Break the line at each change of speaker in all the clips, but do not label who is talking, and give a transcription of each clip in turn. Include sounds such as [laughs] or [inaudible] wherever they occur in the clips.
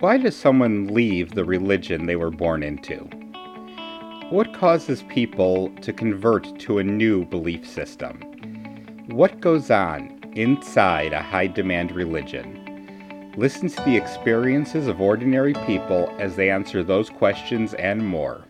Why does someone leave the religion they were born into? What causes people to convert to a new belief system? What goes on inside a high demand religion? Listen to the experiences of ordinary people as they answer those questions and more.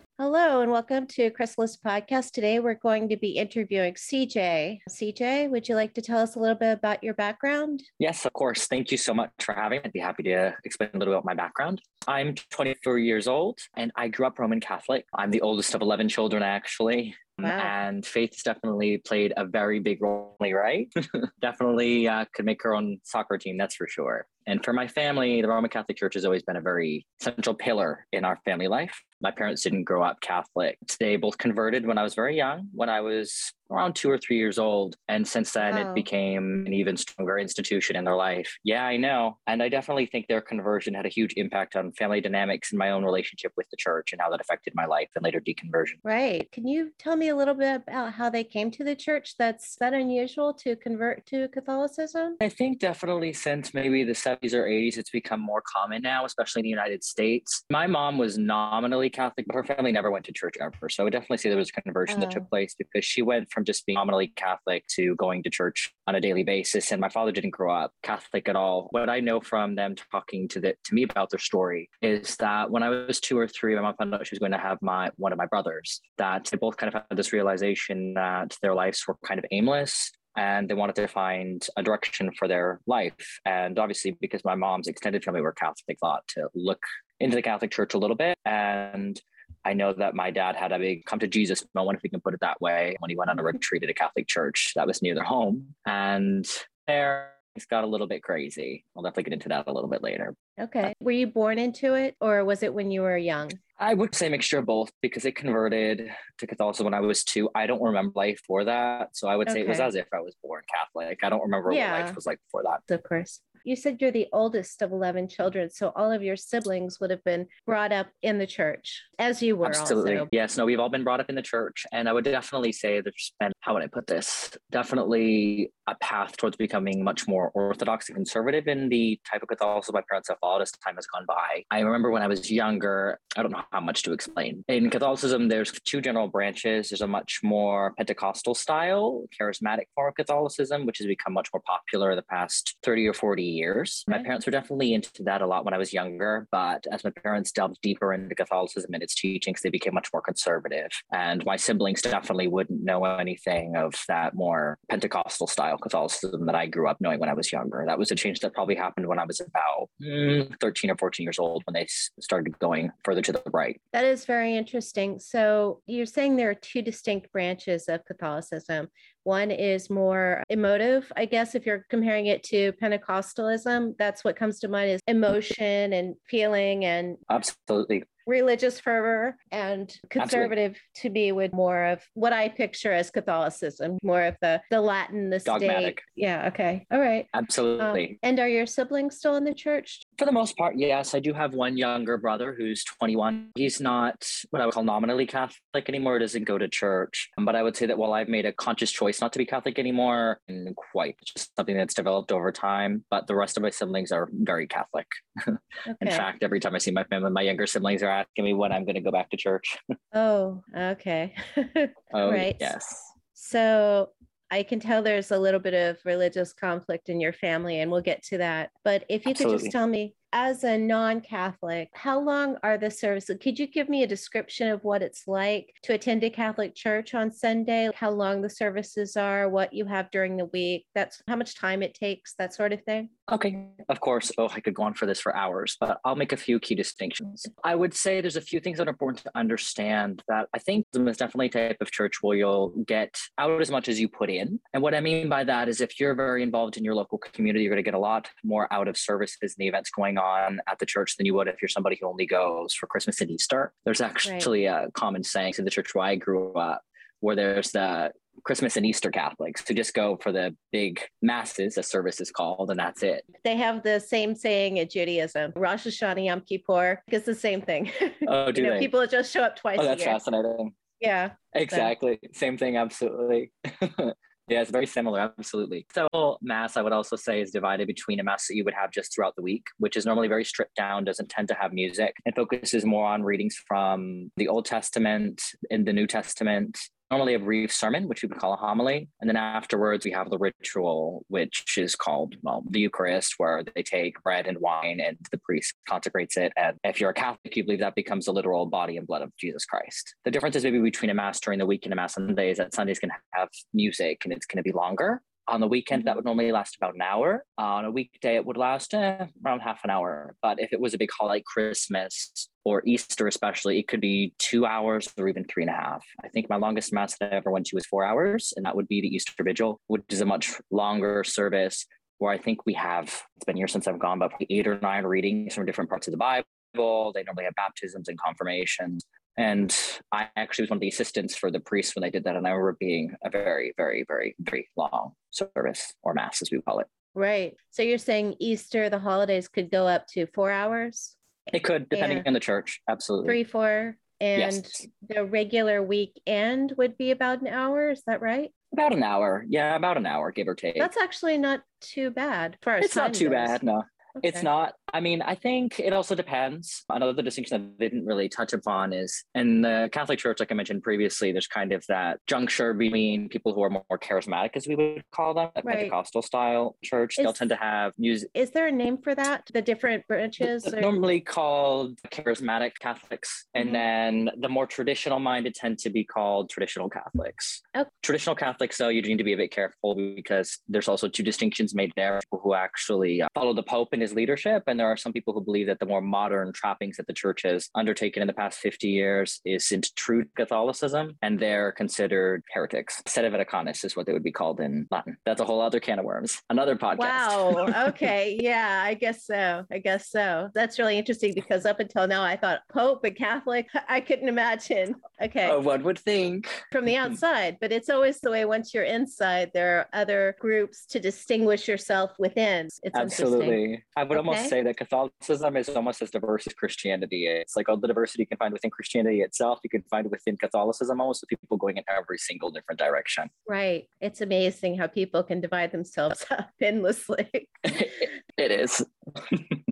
Welcome to Chrysalis Podcast. Today we're going to be interviewing CJ. CJ, would you like to tell us a little bit about your background?
Yes, of course. Thank you so much for having me. I'd be happy to explain a little bit about my background. I'm 24 years old and I grew up Roman Catholic. I'm the oldest of 11 children, actually. Wow. And faith definitely played a very big role, right? [laughs] definitely uh, could make her own soccer team, that's for sure. And for my family, the Roman Catholic Church has always been a very central pillar in our family life. My parents didn't grow up Catholic. They both converted when I was very young, when I was around two or three years old. And since then, wow. it oh. became an even stronger institution in their life. Yeah, I know. And I definitely think their conversion had a huge impact on family dynamics and my own relationship with the church and how that affected my life and later deconversion.
Right. Can you tell me a little bit about how they came to the church? That's that unusual to convert to Catholicism?
I think definitely since maybe the 70s or 80s, it's become more common now, especially in the United States. My mom was nominally Catholic, but her family never went to church ever. So I would definitely say there was a conversion that took oh. place because she went from just being nominally Catholic to going to church on a daily basis. And my father didn't grow up Catholic at all. What I know from them talking to the, to me about their story is that when I was two or three, my mom found out she was going to have my one of my brothers. That they both kind of had this realization that their lives were kind of aimless and they wanted to find a direction for their life. And obviously, because my mom's extended family were Catholic, they thought to look into the Catholic Church a little bit. And I know that my dad had a big come to Jesus moment, if we can put it that way, when he went on a retreat at a Catholic church that was near their home. And there it's got a little bit crazy. I'll definitely get into that a little bit later.
Okay. Were you born into it or was it when you were young?
I would say mixture of both because it converted to Catholicism when I was two. I don't remember life for that. So I would say it was as if I was born Catholic. I don't remember yeah. what life was like before that.
Of course. You said you're the oldest of 11 children. So all of your siblings would have been brought up in the church as you were.
Absolutely.
Also.
Yes. No, we've all been brought up in the church. And I would definitely say there's been, how would I put this? Definitely a path towards becoming much more orthodox and conservative in the type of Catholicism my parents have followed as time has gone by. I remember when I was younger, I don't know how much to explain. In Catholicism, there's two general branches. There's a much more Pentecostal style, charismatic form of Catholicism, which has become much more popular in the past 30 or 40 years. My parents were definitely into that a lot when I was younger, but as my parents delved deeper into Catholicism and its teachings, they became much more conservative. And my siblings definitely wouldn't know anything of that more Pentecostal style Catholicism that I grew up knowing when I was younger. That was a change that probably happened when I was about mm, 13 or 14 years old when they started going further to the right.
That is very interesting. So you're saying there are two distinct branches of Catholicism. One is more emotive, I guess, if you're comparing it to Pentecostalism, that's what comes to mind is emotion and feeling and
absolutely
religious fervor and conservative Absolutely. to be with more of what I picture as Catholicism, more of the the Latin, the
dogmatic.
State. Yeah. Okay. All right.
Absolutely.
Um, and are your siblings still in the church?
For the most part, yes. I do have one younger brother who's 21. He's not what I would call nominally Catholic anymore. Doesn't go to church. But I would say that while I've made a conscious choice not to be Catholic anymore, and quite just something that's developed over time, but the rest of my siblings are very Catholic. [laughs] Okay. in fact, every time I see my family, my younger siblings are asking me when I'm going to go back to church. [laughs]
oh, okay. [laughs]
oh, right. Yes.
So I can tell there's a little bit of religious conflict in your family, and we'll get to that. But if you Absolutely. could just tell me as a non-Catholic, how long are the services? Could you give me a description of what it's like to attend a Catholic church on Sunday? How long the services are, what you have during the week? That's how much time it takes, that sort of thing.
Okay, of course. Oh, I could go on for this for hours, but I'll make a few key distinctions. I would say there's a few things that are important to understand that I think is definitely a type of church where you'll get out as much as you put in. And what I mean by that is if you're very involved in your local community, you're going to get a lot more out of services and the events going on at the church than you would if you're somebody who only goes for Christmas and Easter. There's actually right. a common saying in the church where I grew up where there's the Christmas and Easter Catholics who just go for the big masses, a service is called, and that's it.
They have the same saying in Judaism. Rosh Hashanah Yom Kippur It's the same thing.
Oh, [laughs] do you know, they?
People just show up twice.
Oh, that's fascinating.
Yeah.
Exactly. So. Same thing. Absolutely. [laughs] Yeah, it's very similar. Absolutely. So, Mass, I would also say, is divided between a Mass that you would have just throughout the week, which is normally very stripped down, doesn't tend to have music, and focuses more on readings from the Old Testament and the New Testament, normally a brief sermon, which we would call a homily. And then afterwards, we have the ritual, which is called, well, the Eucharist, where they take bread and wine and the priest consecrates it. And if you're a Catholic, you believe that becomes the literal body and blood of Jesus Christ. The difference is maybe between a Mass during the week and a Mass on Sunday is that Sundays can have music and it's going to be longer. On the weekend, that mm-hmm. would normally last about an hour. Uh, on a weekday, it would last eh, around half an hour. But if it was a big holiday, like Christmas or Easter, especially, it could be two hours or even three and a half. I think my longest mass that I ever went to was four hours, and that would be the Easter Vigil, which is a much longer service where I think we have, it's been years since I've gone, but eight or nine readings from different parts of the Bible. They normally have baptisms and confirmations. And I actually was one of the assistants for the priests when they did that. And I remember being a very, very, very, very long service or mass, as we call it.
Right. So you're saying Easter, the holidays could go up to four hours?
It could, depending on the church. Absolutely.
Three, four. And yes. the regular weekend would be about an hour. Is that right?
About an hour. Yeah, about an hour, give or take.
That's actually not too bad. For
it's not too goes. bad. No. Okay. It's not. I mean, I think it also depends. Another distinction that they didn't really touch upon is in the Catholic Church, like I mentioned previously, there's kind of that juncture between people who are more charismatic, as we would call them, like right. Pentecostal style church. Is, They'll tend to have music.
Is there a name for that? The different branches?
Or... Normally called charismatic Catholics. Mm-hmm. And then the more traditional minded tend to be called traditional Catholics. Okay. Traditional Catholics, though, you need to be a bit careful because there's also two distinctions made there people who actually uh, follow the Pope and his leadership. And there are some people who believe that the more modern trappings that the church has undertaken in the past 50 years is into true Catholicism, and they're considered heretics. Sedevacantists is what they would be called in Latin. That's a whole other can of worms. Another podcast.
Wow. [laughs] Okay. yeah, I guess so. I guess so. That's really interesting because up until now, I thought Pope and Catholic, [laughs] I couldn't imagine. Okay.
Oh, one would think.
From the [laughs] outside, but it's always the way once you're inside, there are other groups to distinguish yourself within. It's
Absolutely. I would okay. almost say that Catholicism is almost as diverse as Christianity. It's like all the diversity you can find within Christianity itself, you can find within Catholicism, almost the people going in every single different direction.
Right. It's amazing how people can divide themselves [laughs] up endlessly. [laughs]
it is. [laughs]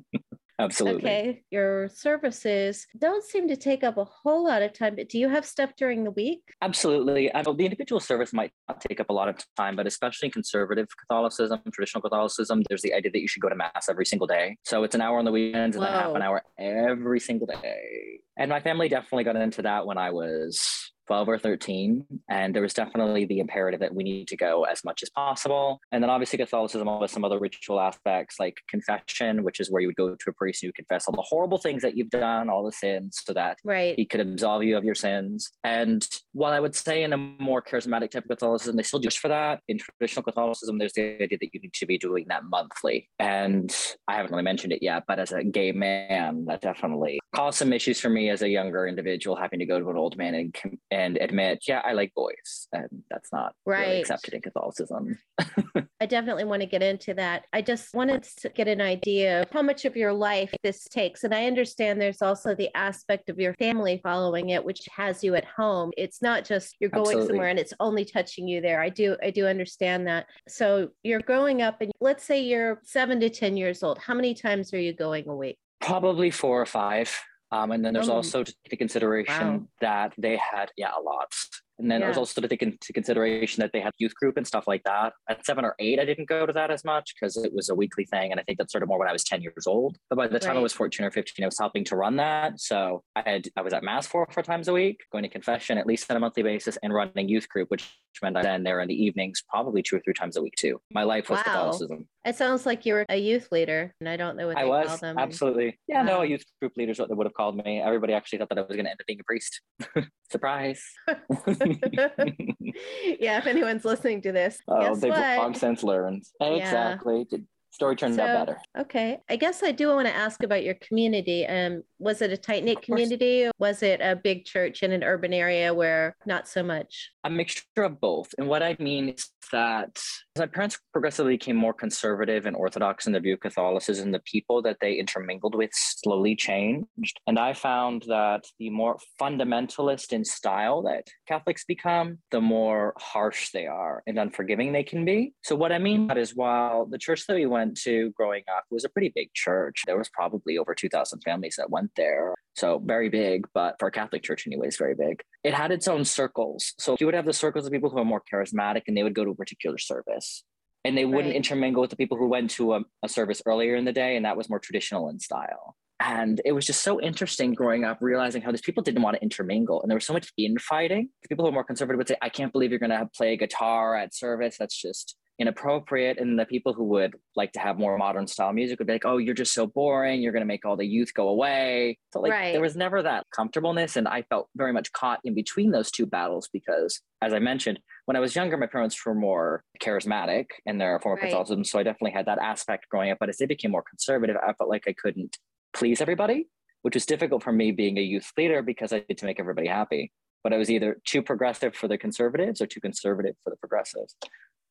Absolutely.
Okay. Your services don't seem to take up a whole lot of time, but do you have stuff during the week?
Absolutely. I know the individual service might not take up a lot of time, but especially in conservative Catholicism, traditional Catholicism, there's the idea that you should go to Mass every single day. So it's an hour on the weekends and then half an hour every single day. And my family definitely got into that when I was 12 or 13. And there was definitely the imperative that we need to go as much as possible. And then obviously Catholicism has some other ritual aspects like confession, which is where you would go to a priest and you confess all the horrible things that you've done, all the sins, so that
right.
he could absolve you of your sins. And while I would say in a more charismatic type of Catholicism, they still do for that. In traditional Catholicism, there's the idea that you need to be doing that monthly. And I haven't really mentioned it yet, but as a gay man, that definitely caused some issues for me as a younger individual having to go to an old man and, and admit, yeah, I like boys. And that's not right. Really accepted in Catholicism.
I definitely want to get into that. I just wanted to get an idea of how much of your life this takes. And I understand there's also the aspect of your family following it, which has you at home. It's not just you're going Absolutely. somewhere and it's only touching you there. I do, I do understand that. So you're growing up and let's say you're seven to 10 years old. How many times are you going a week?
Probably four or five. Um, and then there's oh. also to take consideration wow. that they had, yeah, a lot. And then yeah. there's also to take into consideration that they had youth group and stuff like that. At seven or eight, I didn't go to that as much because it was a weekly thing. And I think that's sort of more when I was 10 years old. But by the time right. I was 14 or 15, I was helping to run that. So I had I was at mass four or four times a week, going to confession at least on a monthly basis, and running youth group, which I then there in the evenings, probably two or three times a week too. My life was wow. Catholicism.
It sounds like you were a youth leader, and I don't know what I
was.
them.
Absolutely. Yeah, wow. no, a youth group leader is what they would have called me. Everybody actually thought that I was going to end up being a priest. [laughs] Surprise. [laughs]
yeah, if anyone's listening to this,
oh, they've long since learned. Exactly. Yeah. Story turned so, out better.
Okay. I guess I do want to ask about your community. Um, was it a tight knit community? Was it a big church in an urban area where not so much?
A mixture of both. And what I mean is that my parents progressively became more conservative and orthodox in their view of Catholicism, the people that they intermingled with slowly changed. And I found that the more fundamentalist in style that Catholics become, the more harsh they are and unforgiving they can be. So, what I mean by that is while the church that we went to growing up was a pretty big church, there was probably over 2,000 families that went there. So very big, but for a Catholic church, anyways, very big. It had its own circles. So you would have the circles of people who are more charismatic and they would go to a particular service. And they wouldn't right. intermingle with the people who went to a, a service earlier in the day, and that was more traditional in style. And it was just so interesting growing up, realizing how these people didn't want to intermingle. And there was so much infighting. People who are more conservative would say, I can't believe you're going to play a guitar at service. That's just inappropriate. And the people who would like to have more modern style music would be like, oh, you're just so boring. You're going to make all the youth go away. So, like, right. there was never that comfortableness. And I felt very much caught in between those two battles because, as I mentioned, when I was younger, my parents were more charismatic and they're former right. Catholicism. So I definitely had that aspect growing up. But as they became more conservative, I felt like I couldn't please everybody, which was difficult for me being a youth leader because I had to make everybody happy. But I was either too progressive for the conservatives or too conservative for the progressives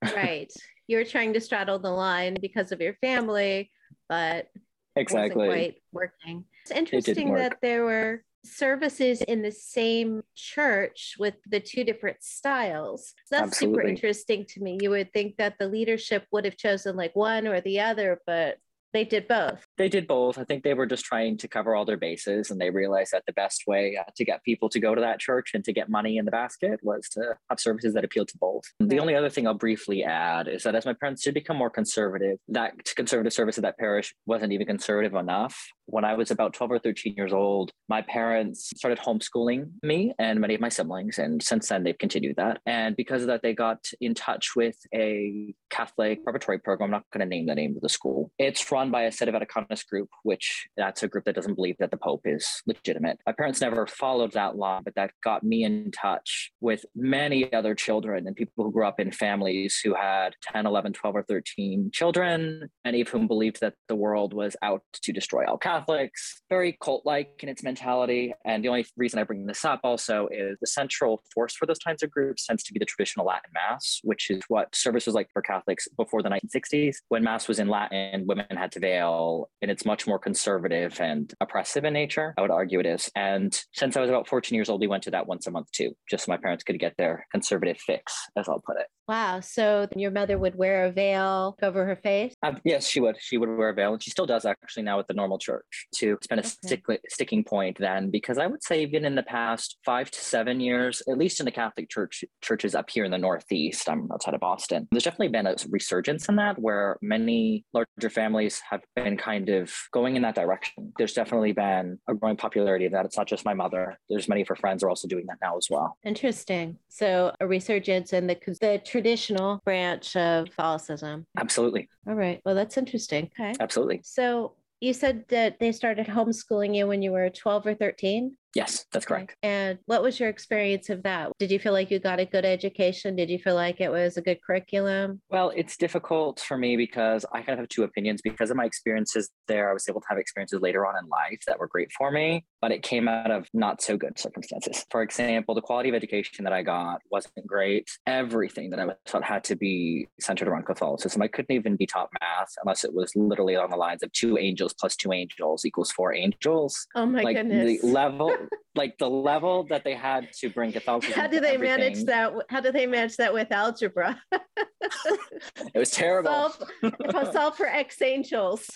right. You were trying to straddle the line because of your family, but
exactly
wasn't quite working. It's interesting it that there were services in the same church with the two different styles. So that's Absolutely. super interesting to me. You would think that the leadership would have chosen like one or the other, but they did both.
They did both. I think they were just trying to cover all their bases, and they realized that the best way uh, to get people to go to that church and to get money in the basket was to have services that appealed to both. Right. The only other thing I'll briefly add is that as my parents did become more conservative, that conservative service of that parish wasn't even conservative enough. When I was about 12 or 13 years old, my parents started homeschooling me and many of my siblings. And since then, they've continued that. And because of that, they got in touch with a Catholic preparatory program. I'm not going to name the name of the school. It's run by a set of Sedevacantist group, which that's a group that doesn't believe that the Pope is legitimate. My parents never followed that law, but that got me in touch with many other children and people who grew up in families who had 10, 11, 12, or 13 children, many of whom believed that the world was out to destroy all Catholics. Catholics, very cult like in its mentality. And the only reason I bring this up also is the central force for those kinds of groups tends to be the traditional Latin Mass, which is what service was like for Catholics before the 1960s. When Mass was in Latin, women had to veil, and it's much more conservative and oppressive in nature. I would argue it is. And since I was about 14 years old, we went to that once a month too, just so my parents could get their conservative fix, as I'll put it.
Wow. So your mother would wear a veil over her face?
Uh, yes, she would. She would wear a veil, and she still does actually now at the normal church. To it's been a okay. stick, sticking point then, because I would say even in the past five to seven years, at least in the Catholic church churches up here in the Northeast, I'm outside of Boston. There's definitely been a resurgence in that, where many larger families have been kind of going in that direction. There's definitely been a growing popularity of that. It's not just my mother. There's many of her friends are also doing that now as well.
Interesting. So a resurgence in the the traditional branch of Catholicism.
Absolutely.
All right. Well, that's interesting. Okay.
Absolutely.
So you said that they started homeschooling you when you were 12 or 13?
Yes, that's correct.
And what was your experience of that? Did you feel like you got a good education? Did you feel like it was a good curriculum?
Well, it's difficult for me because I kind of have two opinions. Because of my experiences there, I was able to have experiences later on in life that were great for me, but it came out of not so good circumstances. For example, the quality of education that I got wasn't great. Everything that I was taught had to be centered around Catholicism. I couldn't even be taught math unless it was literally on the lines of two angels plus two angels equals four angels.
Oh my
like
goodness.
The level [laughs] like the level that they had to bring Catholicism.
How do they manage that? How do they manage that with algebra? [laughs]
it was terrible.
Solve, solve for X angels.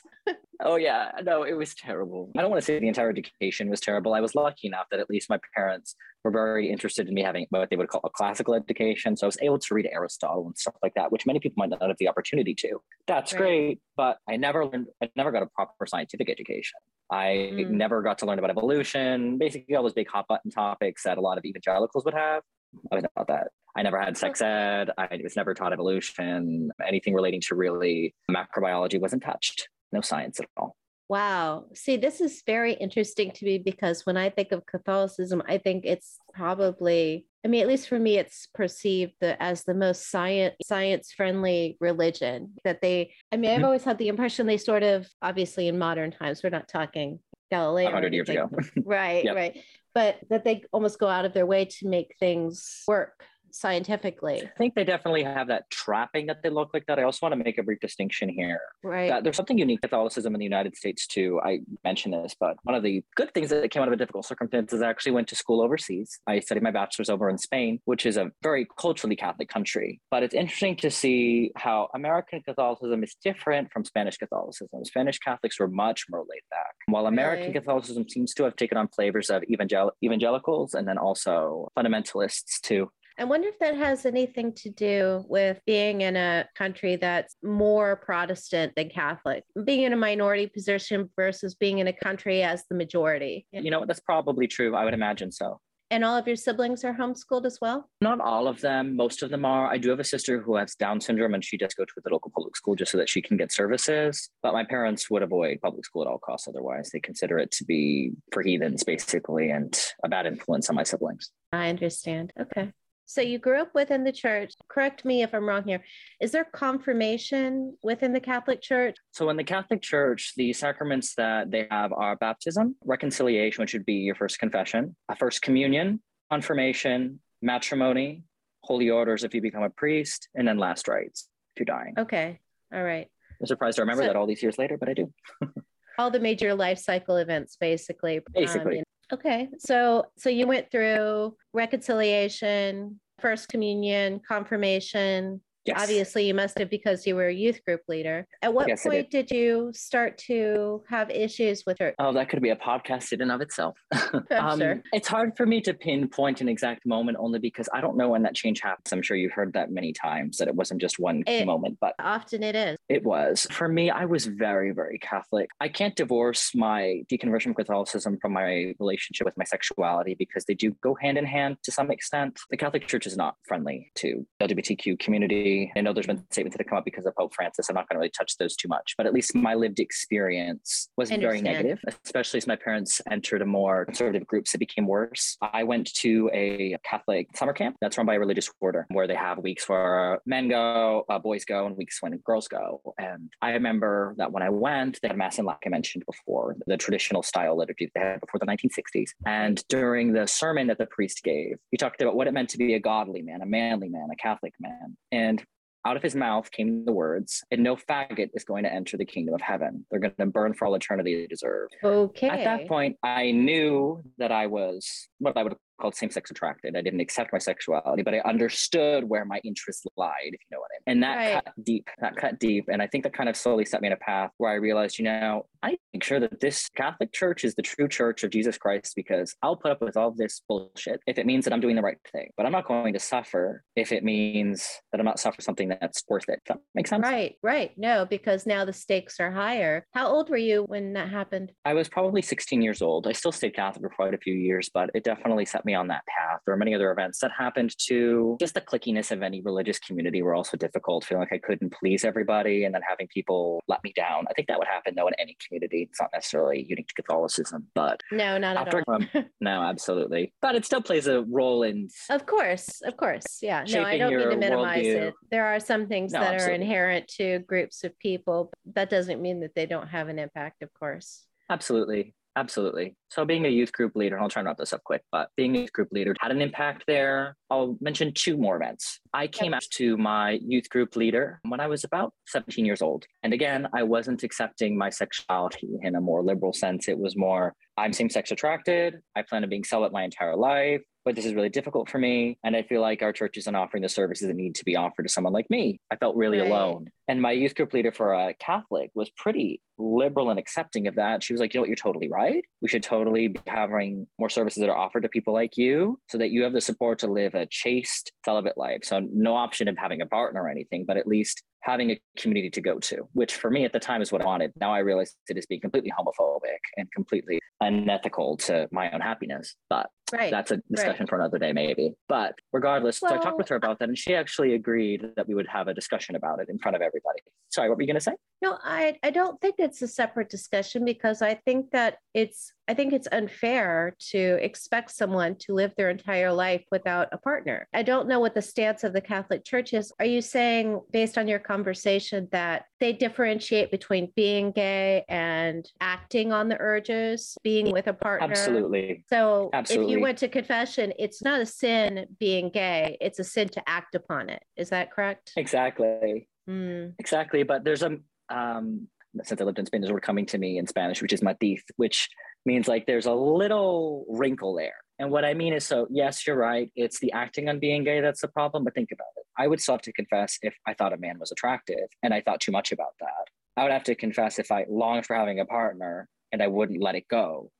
Oh yeah, no, it was terrible. I don't want to say the entire education was terrible. I was lucky enough that at least my parents were very interested in me having what they would call a classical education. So I was able to read Aristotle and stuff like that, which many people might not have the opportunity to. That's right. great, but I never learned. I never got a proper scientific education. I mm. never got to learn about evolution, basically all those big hot button topics that a lot of evangelicals would have. I was about that. I never had sex ed. I was never taught evolution. Anything relating to really macrobiology wasn't touched. No science at all.
Wow. See, this is very interesting to me because when I think of Catholicism, I think it's probably, I mean, at least for me, it's perceived the, as the most science science friendly religion that they, I mean, I've mm-hmm. always had the impression they sort of, obviously in modern times, we're not talking Galileo.
100 years ago. [laughs]
right, yep. right. But that they almost go out of their way to make things work scientifically.
I think they definitely have that trapping that they look like that. I also want to make a brief distinction here.
Right. That
there's something unique Catholicism in the United States too. I mentioned this, but one of the good things that came out of a difficult circumstance is I actually went to school overseas. I studied my bachelor's over in Spain, which is a very culturally Catholic country. But it's interesting to see how American Catholicism is different from Spanish Catholicism. Spanish Catholics were much more laid back, while American really? Catholicism seems to have taken on flavors of evangel- evangelicals and then also fundamentalists too.
I wonder if that has anything to do with being in a country that's more Protestant than Catholic, being in a minority position versus being in a country as the majority.
You know, that's probably true. I would imagine so.
And all of your siblings are homeschooled as well?
Not all of them. Most of them are. I do have a sister who has Down syndrome and she does go to the local public school just so that she can get services. But my parents would avoid public school at all costs otherwise. They consider it to be for heathens, basically, and a bad influence on my siblings.
I understand. Okay. So you grew up within the church. Correct me if I'm wrong here. Is there confirmation within the Catholic Church?
So in the Catholic Church, the sacraments that they have are baptism, reconciliation, which would be your first confession, a first communion, confirmation, matrimony, holy orders if you become a priest, and then last rites if you're dying.
Okay. All right.
I'm surprised to remember so, that all these years later, but I do. [laughs]
all the major life cycle events, basically.
Basically. Um,
Okay. So so you went through reconciliation, first communion, confirmation, Yes. Obviously, you must have because you were a youth group leader. At what yes, point did. did. you start to have issues with her?
Oh, that could be a podcast in and of itself. [laughs] [laughs] um, sure. It's hard for me to pinpoint an exact moment only because I don't know when that change happens. I'm sure you've heard that many times that it wasn't just one it, moment, but
often it is.
It was. For me, I was very, very Catholic. I can't divorce my deconversion from Catholicism from my relationship with my sexuality because they do go hand in hand to some extent. The Catholic Church is not friendly to LGBTQ community I know there's been statements that have come up because of Pope Francis. I'm not going to really touch those too much, but at least my lived experience was very negative, especially as my parents entered a more conservative groups. It became worse. I went to a Catholic summer camp that's run by a religious order where they have weeks where men go, uh, boys go, and weeks when girls go. And I remember that when I went, they had Mass in Latin I mentioned before, the traditional style liturgy they had before the 1960s. And during the sermon that the priest gave, he talked about what it meant to be a godly man, a manly man, a Catholic man. And out of his mouth came the words, and no faggot is going to enter the kingdom of heaven. They're going to burn for all eternity they deserve.
Okay.
At that point, I knew that I was what I would called same sex attracted. I didn't accept my sexuality, but I understood where my interests lied, if you know what I mean. And that right. cut deep, that cut deep. And I think that kind of slowly set me on a path where I realized, you know, I make sure that this Catholic church is the true church of Jesus Christ because I'll put up with all this bullshit if it means that I'm doing the right thing. But I'm not going to suffer if it means that I'm not suffering something that's worth it. Does that make sense?
Right, right. No, because now the stakes are higher. How old were you when that happened?
I was probably 16 years old. I still stayed Catholic for quite a few years, but it definitely set me me on that path. There are many other events that happened too. Just the clickiness of any religious community were also difficult, feeling like I couldn't please everybody and then having people let me down. I think that would happen though in any community. It's not necessarily unique to Catholicism, but
no, not after, at all. um, [laughs]
no, absolutely. But it still plays a role in.
Of course, of course. Yeah. No, I don't mean to minimize worldview. it. There are some things no, that absolutely. are inherent to groups of people. That doesn't mean that they don't have an impact, of course.
Absolutely. Absolutely. So being a youth group leader, and I'll try and wrap this up quick, but being a youth group leader had an impact there. I'll mention two more events. I came out to my youth group leader when I was about 17 years old. And again, I wasn't accepting my sexuality in a more liberal sense. It was more, I'm same sex attracted. I plan on being celibate my entire life but this is really difficult for me. And I feel like our church isn't offering the services that need to be offered to someone like me. I felt really right. alone. And my youth group leader for a Catholic was pretty liberal and accepting of that. She was like, you know what, you're totally right. We should totally be having more services that are offered to people like you so that you have the support to live a chaste celibate life. So no option of having a partner or anything, but at least having a community to go to, which for me at the time is what I wanted. Now I realize it is being completely homophobic and completely unethical to my own happiness. But right. that's a discussion right. for another day, maybe. But regardless, well, so I talked with her about that and she actually agreed that we would have a discussion about it in front of everybody. Sorry, what were you going to say?
No, I, I don't think it's a separate discussion because I think that it's I think it's unfair to expect someone to live their entire life without a partner. I don't know what the stance of the Catholic Church is. Are you saying, based on your conversation, that they differentiate between being gay and acting on the urges, being with a partner?
Absolutely.
So
Absolutely.
if you went to confession, it's not a sin being gay, it's a sin to act upon it. Is that correct?
Exactly.
Mm.
Exactly. But there's a um, since I lived in Spain, there's a word coming to me in Spanish, which is matiz, which means like there's a little wrinkle there. And what I mean is, so yes, you're right. It's the acting on being gay that's the problem. But think about it. I would still have to confess if I thought a man was attractive and I thought too much about that. I would have to confess if I longed for having a partner and I wouldn't let it go.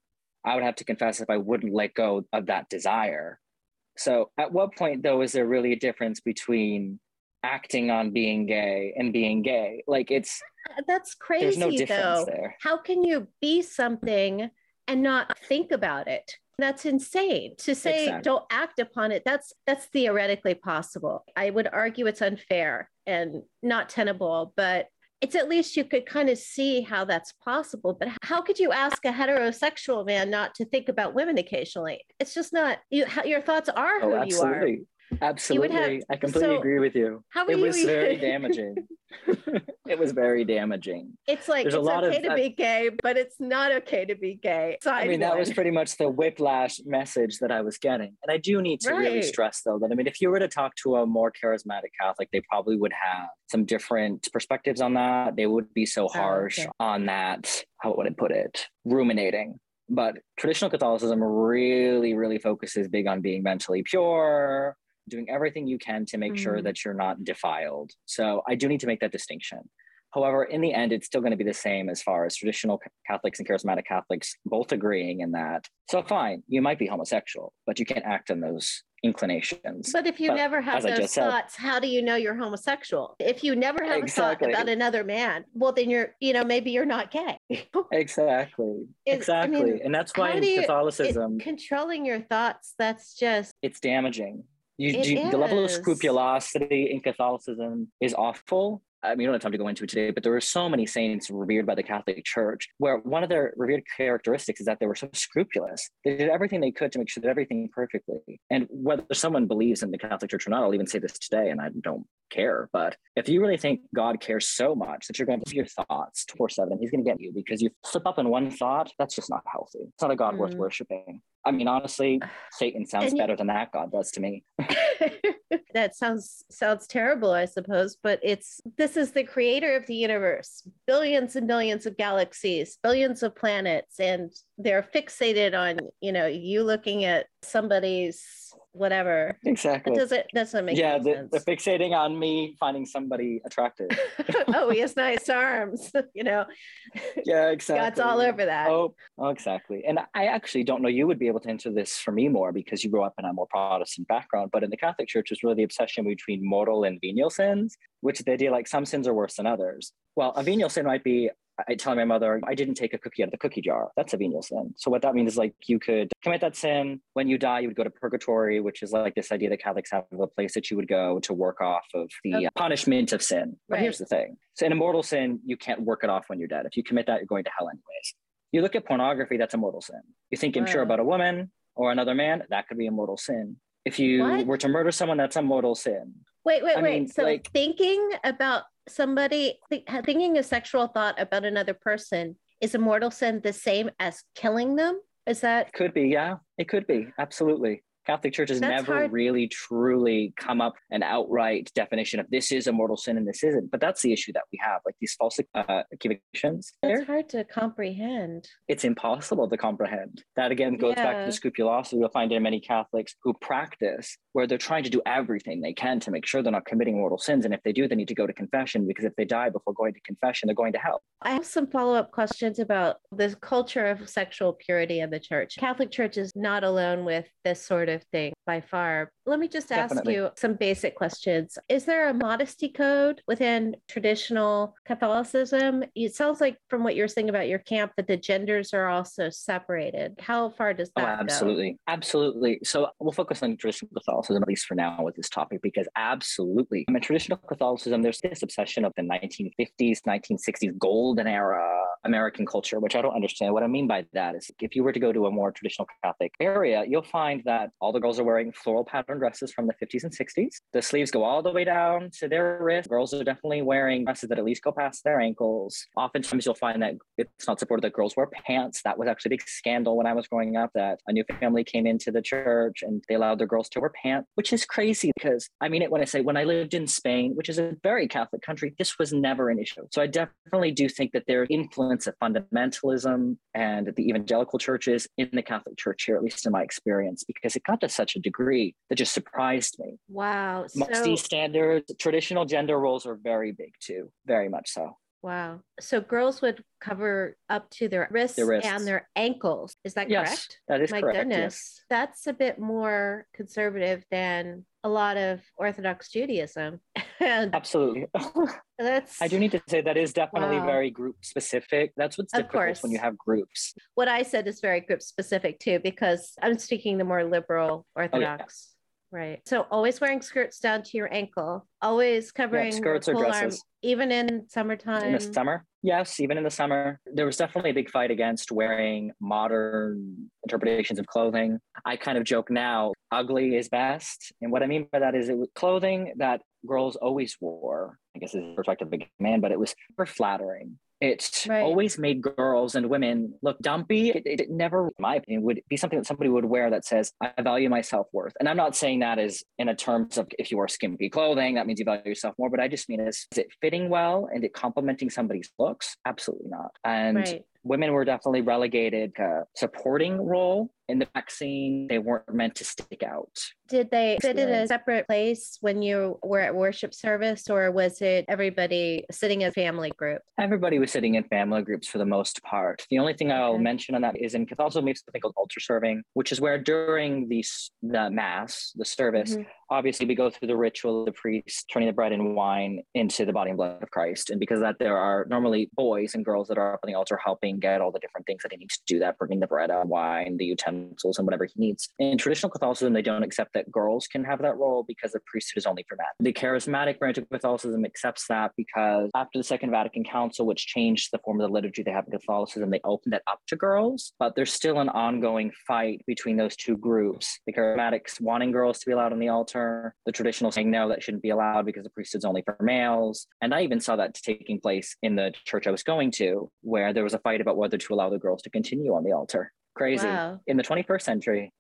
I would have to confess if I wouldn't let go of that desire. So at what point though is there really a difference between acting on being gay and being gay? Like it's uh,
that's crazy There's no though. There. How can you be something and not think about it? That's insane. To say exactly. don't act upon it, that's that's theoretically possible. I would argue it's unfair and not tenable, but it's at least you could kind of see how that's possible. But how could you ask a heterosexual man not to think about women occasionally? It's just not you. Your thoughts are oh, who
oh,
you are.
Absolutely. Have, I completely so agree with you. How it was you very [laughs] damaging. it was very damaging.
It's like There's it's a lot okay of, to be gay, but it's not okay to be gay.
I mean, that was pretty much the whiplash message that I was getting. And I do need to right. really stress though that I mean, if you were to talk to a more charismatic Catholic, they probably would have some different perspectives on that. They would be so harsh oh, okay. on that. How would I put it? Ruminating but traditional Catholicism really, really focuses big on being mentally pure, doing everything you can to make mm-hmm. sure that you're not defiled. So I do need to make that distinction. However, in the end, it's still going to be the same as far as traditional Catholics and charismatic Catholics both agreeing in that. So, fine, you might be homosexual, but you can't act on those inclinations.
But if you but, never have those thoughts, said, how do you know you're homosexual? If you never have exactly. a thought about another man, well, then you're, you know, maybe you're not gay. [laughs]
exactly. [laughs] exactly. I mean, and that's why in Catholicism,
it, controlling your thoughts, that's just,
it's damaging you, you, the level of scrupulosity in Catholicism is awful. I mean, we don't have time to go into it today, but there were so many saints revered by the Catholic Church where one of their revered characteristics is that they were so scrupulous. They did everything they could to make sure that everything perfectly. And whether someone believes in the Catholic Church or not, I'll even say this today, and I don't care. But if you really think God cares so much that you're going to give your thoughts 24 7, he's going to get you because you slip up in one thought, that's just not healthy. It's not a God mm. worth worshiping. I mean, honestly, Satan sounds better than that God does to me. [laughs]
that sounds sounds terrible, I suppose, but it's this is the creator of the universe, billions and billions of galaxies, billions of planets, and they're fixated on, you know, you looking at somebody's whatever.
Exactly.
That doesn't doesn't make yeah.
the, they're fixating on me finding somebody attractive. [laughs]
oh, he has nice arms. [laughs] you know.
Yeah, exactly. [laughs]
God's all over that.
Oh, oh, exactly. And I actually don't know. You would be able to answer this for me more because you grew up in a more Protestant background. But in the Catholic Church, is really the obsession between mortal and venial sins, which is the idea like some sins are worse than others. Well, a venial sin might be I tell my mother, I didn't take a cookie out of the cookie jar. That's a venial sin. So what that means is like you could commit that sin. When you die, you would go to purgatory, which is like this idea that Catholics have of a place that you would go to work off of the okay. punishment of sin. But right. here's the thing. So in a mortal sin, you can't work it off when you're dead. If you commit that, you're going to hell anyways. You look at pornography, that's a mortal sin. You think wow. impure about a woman or another man, that could be a mortal sin. If you what? were to murder someone, that's a mortal sin.
Wait, wait, I wait. Mean, so like, thinking about somebody th- thinking a sexual thought about another person is a mortal sin the same as killing them? Is that
could be? Yeah, it could be. Absolutely. Catholic Church has That's never hard. really truly come up an outright definition of this is a mortal sin and this isn't. But that's the issue that we have, like these false uh, accusations.
It's hard to comprehend.
It's impossible to comprehend. That again goes yeah. back to the scrupulosity you'll find in many Catholics who practice, where they're trying to do everything they can to make sure they're not committing mortal sins. And if they do, they need to go to confession because if they die before going to confession, they're going to hell.
I have some follow up questions about the culture of sexual purity in the church. Catholic Church is not alone with this sort of thing. by far. Let me just Definitely. ask you some basic questions. Is there a modesty code within traditional Catholicism? It sounds like from what you're saying about your camp that the genders are also separated. How far does oh, that
oh, absolutely.
Go?
Absolutely. So we'll focus on traditional Catholicism, at least for now, with this topic, because absolutely. I mean, traditional Catholicism, there's this obsession of the 1950s, 1960s golden era American culture, which I don't understand. What I mean by that is if you were to go to a more traditional Catholic area, you'll find that all the girls are wearing floral pattern dresses from the 50s and 60s. The sleeves go all the way down to their wrists. Girls are definitely wearing dresses that at least go past their ankles. Oftentimes you'll find that it's not supported that girls wear pants. That was actually a big scandal when I was growing up that a new family came into the church and they allowed their girls to wear pants, which is crazy because I mean it when I say when I lived in Spain, which is a very Catholic country, this was never an issue. So I definitely do think that their influence of fundamentalism and the evangelical churches in the Catholic Church here, at least in my experience, because it got to such a degree that just surprised me.
Wow.
So- standards, traditional gender roles are very big too, very much so.
Wow. So girls would cover up to their wrists, their wrists. and their ankles. Is that
yes,
correct?
That is
My
correct.
goodness.
Yes.
That's a bit more conservative than a lot of Orthodox Judaism. [laughs] and
Absolutely. [laughs]
that's
I do need to say that is definitely wow. very group specific. That's what's difficult
of course.
when you have groups.
What I said is very group specific too, because I'm speaking the more liberal oh, Orthodox. Right. So always wearing skirts down to your ankle, always covering yeah,
skirts or dresses. Arm,
even in summertime.
In the summer, yes, even in the summer, there was definitely a big fight against wearing modern interpretations of clothing. I kind of joke now, ugly is best, and what I mean by that is it was clothing that girls always wore. I guess is perspective of a man, but it was super flattering. It's right. always made girls and women look dumpy. It, it, never, in my opinion, would be something that somebody would wear that says, I value my self worth. And I'm not saying that as in a terms of if you wear skimpy clothing, that means you value yourself more, but I just mean is, is it fitting well and it complementing somebody's looks? Absolutely not. And right women were definitely relegated a supporting role in the vaccine. They weren't meant to stick out.
Did they sit in a separate place when you were at worship service, or was it everybody sitting as family group?
Everybody was sitting in family groups for the most part. The only thing okay. I'll mention on that is in Catholicism, we have something called altar serving, which is where during the, the mass, the service, mm-hmm obviously we go through the ritual of the priest turning the bread and wine into the body and blood of Christ. And because that there are normally boys and girls that are up on the altar helping get all the different things that he needs to do that, bringing the bread and wine, the utensils, and whatever he needs. In traditional Catholicism, they don't accept that girls can have that role because the priesthood is only for men. The charismatic branch of Catholicism accepts that because after the Second Vatican Council, which changed the form of the liturgy they have in Catholicism, they opened it up to girls, but there's still an ongoing fight between those two groups. The charismatics wanting girls to be allowed on the altar the traditional saying no, that shouldn't be allowed because the priesthood's only for males. And I even saw that taking place in the church I was going to, where there was a fight about whether to allow the girls to continue on the altar. Crazy. Wow. In the 21st century.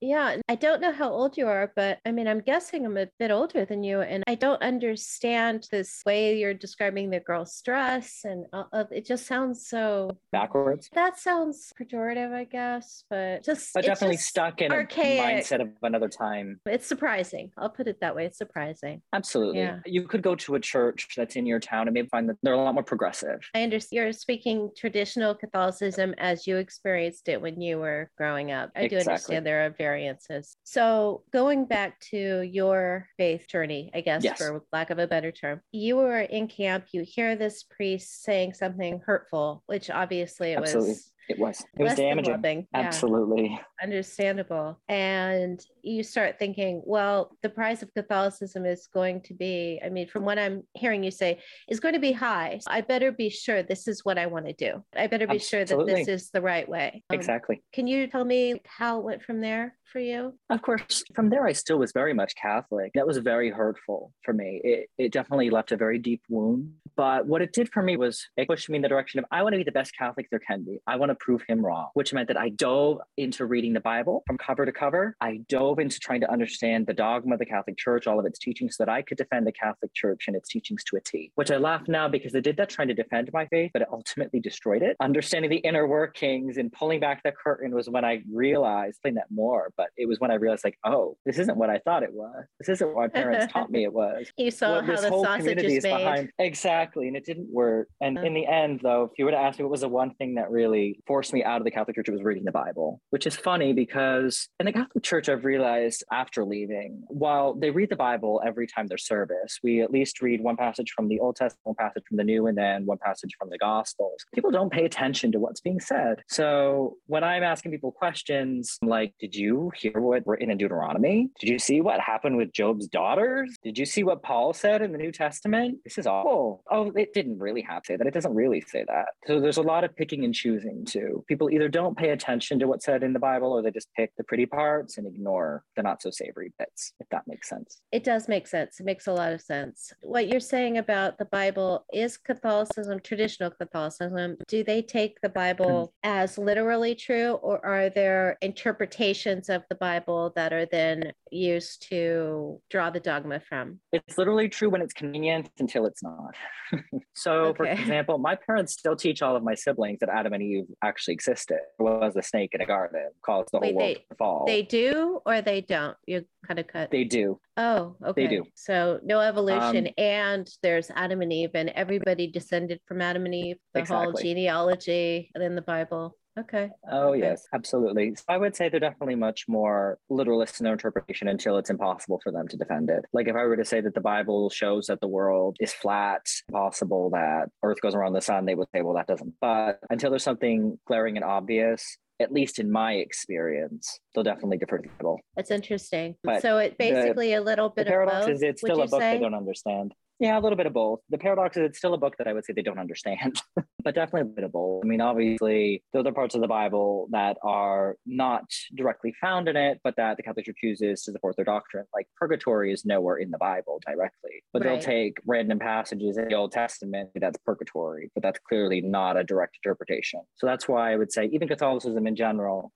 Yeah, I don't know how old you are, but I mean, I'm guessing I'm a bit older than you, and I don't understand this way you're describing the girl's dress, and uh, it just sounds so
backwards.
That sounds pejorative, I guess, but just
but definitely
just
stuck in archaic. a mindset of another time.
It's surprising. I'll put it that way. It's surprising.
Absolutely. Yeah. You could go to a church that's in your town and maybe find that they're a lot more progressive.
I understand. You're speaking traditional Catholicism as you experienced it when you were growing up. I exactly. do understand there are variances. So, going back to your faith journey, I guess, yes. for lack of a better term, you were in camp, you hear this priest saying something hurtful, which obviously it
Absolutely.
was
it was. It was damaging. Absolutely.
Yeah. Understandable. And you start thinking, well, the price of Catholicism is going to be, I mean, from what I'm hearing you say, is going to be high. So I better be sure this is what I want to do. I better be Absolutely. sure that this is the right way.
Um, exactly.
Can you tell me how it went from there? For you?
Of course, from there, I still was very much Catholic. That was very hurtful for me. It, it definitely left a very deep wound. But what it did for me was it pushed me in the direction of I want to be the best Catholic there can be. I want to prove him wrong, which meant that I dove into reading the Bible from cover to cover. I dove into trying to understand the dogma of the Catholic Church, all of its teachings, so that I could defend the Catholic Church and its teachings to a T, which I laugh now because I did that trying to defend my faith, but it ultimately destroyed it. Understanding the inner workings and pulling back the curtain was when I realized, that more, but it was when I realized, like, oh, this isn't what I thought it was. This isn't what my parents [laughs] taught me it was.
You saw what how the sausage is made. Behind.
Exactly. And it didn't work. And uh-huh. in the end, though, if you were to ask me what was the one thing that really forced me out of the Catholic Church, it was reading the Bible, which is funny because in the Catholic Church, I've realized after leaving, while they read the Bible every time their service, we at least read one passage from the Old Testament, one passage from the New, and then one passage from the Gospels. People don't pay attention to what's being said. So when I'm asking people questions like, did you hear what written in Deuteronomy? Did you see what happened with Job's daughters? Did you see what Paul said in the New Testament? This is awful. Oh, it didn't really have to say that. It doesn't really say that. So there's a lot of picking and choosing too. People either don't pay attention to what's said in the Bible or they just pick the pretty parts and ignore the not so savory bits, if that makes sense.
It does make sense. It makes a lot of sense. What you're saying about the Bible is Catholicism, traditional Catholicism. Do they take the Bible hmm. as literally true or are there interpretations of the Bible that are then used to draw the dogma from?
It's literally true when it's convenient until it's not. [laughs] so, okay. for example, my parents still teach all of my siblings that Adam and Eve actually existed. There was a snake in a garden, caused the Wait, whole world they, to fall.
They do or they don't? You kind of cut.
They do.
Oh, okay. They do. So no evolution, um, and there's Adam and Eve, and everybody descended from Adam and Eve. The exactly. whole genealogy in the Bible. Okay.
Oh,
okay.
yes, absolutely. So I would say they're definitely much more literalist in their interpretation until it's impossible for them to defend it. Like if I were to say that the Bible shows that the world is flat, possible that Earth goes around the sun, they would say, well, that doesn't. But until there's something glaring and obvious, at least in my experience, they'll definitely defer to the Bible.
That's interesting. But so it basically the, a little bit
the paradox
of both,
is it's still a book say? they don't understand. Yeah, a little bit of both. The paradox is it's still a book that I would say they don't understand, [laughs] but definitely a bit of both. I mean, obviously, there are parts of the Bible that are not directly found in it, but that the Catholic Church uses to support their doctrine. Like purgatory is nowhere in the Bible directly, but right. they'll take random passages in the Old Testament that's purgatory, but that's clearly not a direct interpretation. So that's why I would say, even Catholicism in general,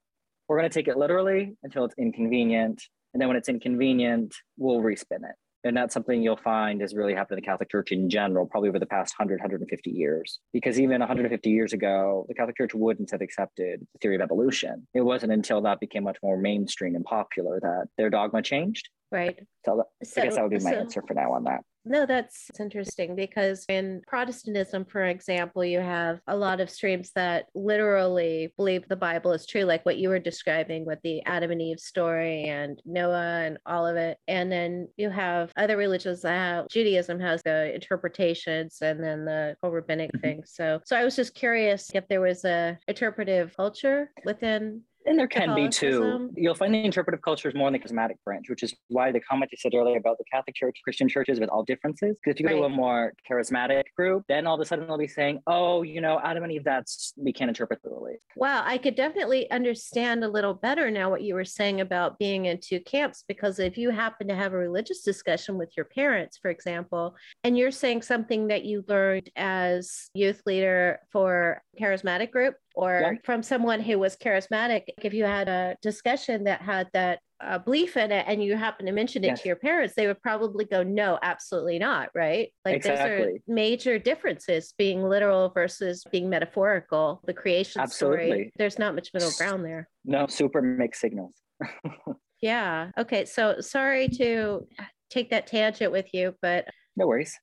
we're going to take it literally until it's inconvenient. And then when it's inconvenient, we'll respin it and that's something you'll find has really happened in the Catholic Church in general, probably over the past 100, 150 years. Because even 150 years ago, the Catholic Church wouldn't have accepted the theory of evolution. It wasn't until that became much more mainstream and popular that their dogma changed.
Right.
So, so I guess that would be my so, answer for now on that.
No, that's interesting because in Protestantism, for example, you have a lot of streams that literally believe the Bible is true, like what you were describing with the Adam and Eve story and Noah and all of it. And then you have other religions that have, Judaism has the interpretations and then the whole rabbinic mm-hmm. thing. So, so I was just curious if there was a interpretive culture within
and there can be too. You'll find the interpretive culture is more in the charismatic branch, which is why the comment you said earlier about the Catholic Church, Christian churches with all differences. Because if you go right. to a more charismatic group, then all of a sudden they'll be saying, "Oh, you know, Adam and Eve, that's we can't interpret literally."
Wow, I could definitely understand a little better now what you were saying about being in two camps. Because if you happen to have a religious discussion with your parents, for example, and you're saying something that you learned as youth leader for charismatic group or yeah. from someone who was charismatic if you had a discussion that had that uh, belief in it and you happen to mention it yes. to your parents they would probably go no absolutely not right like exactly. those are major differences being literal versus being metaphorical the creation absolutely. story there's not much middle ground there
no super mixed signals [laughs]
yeah okay so sorry to take that tangent with you but
no worries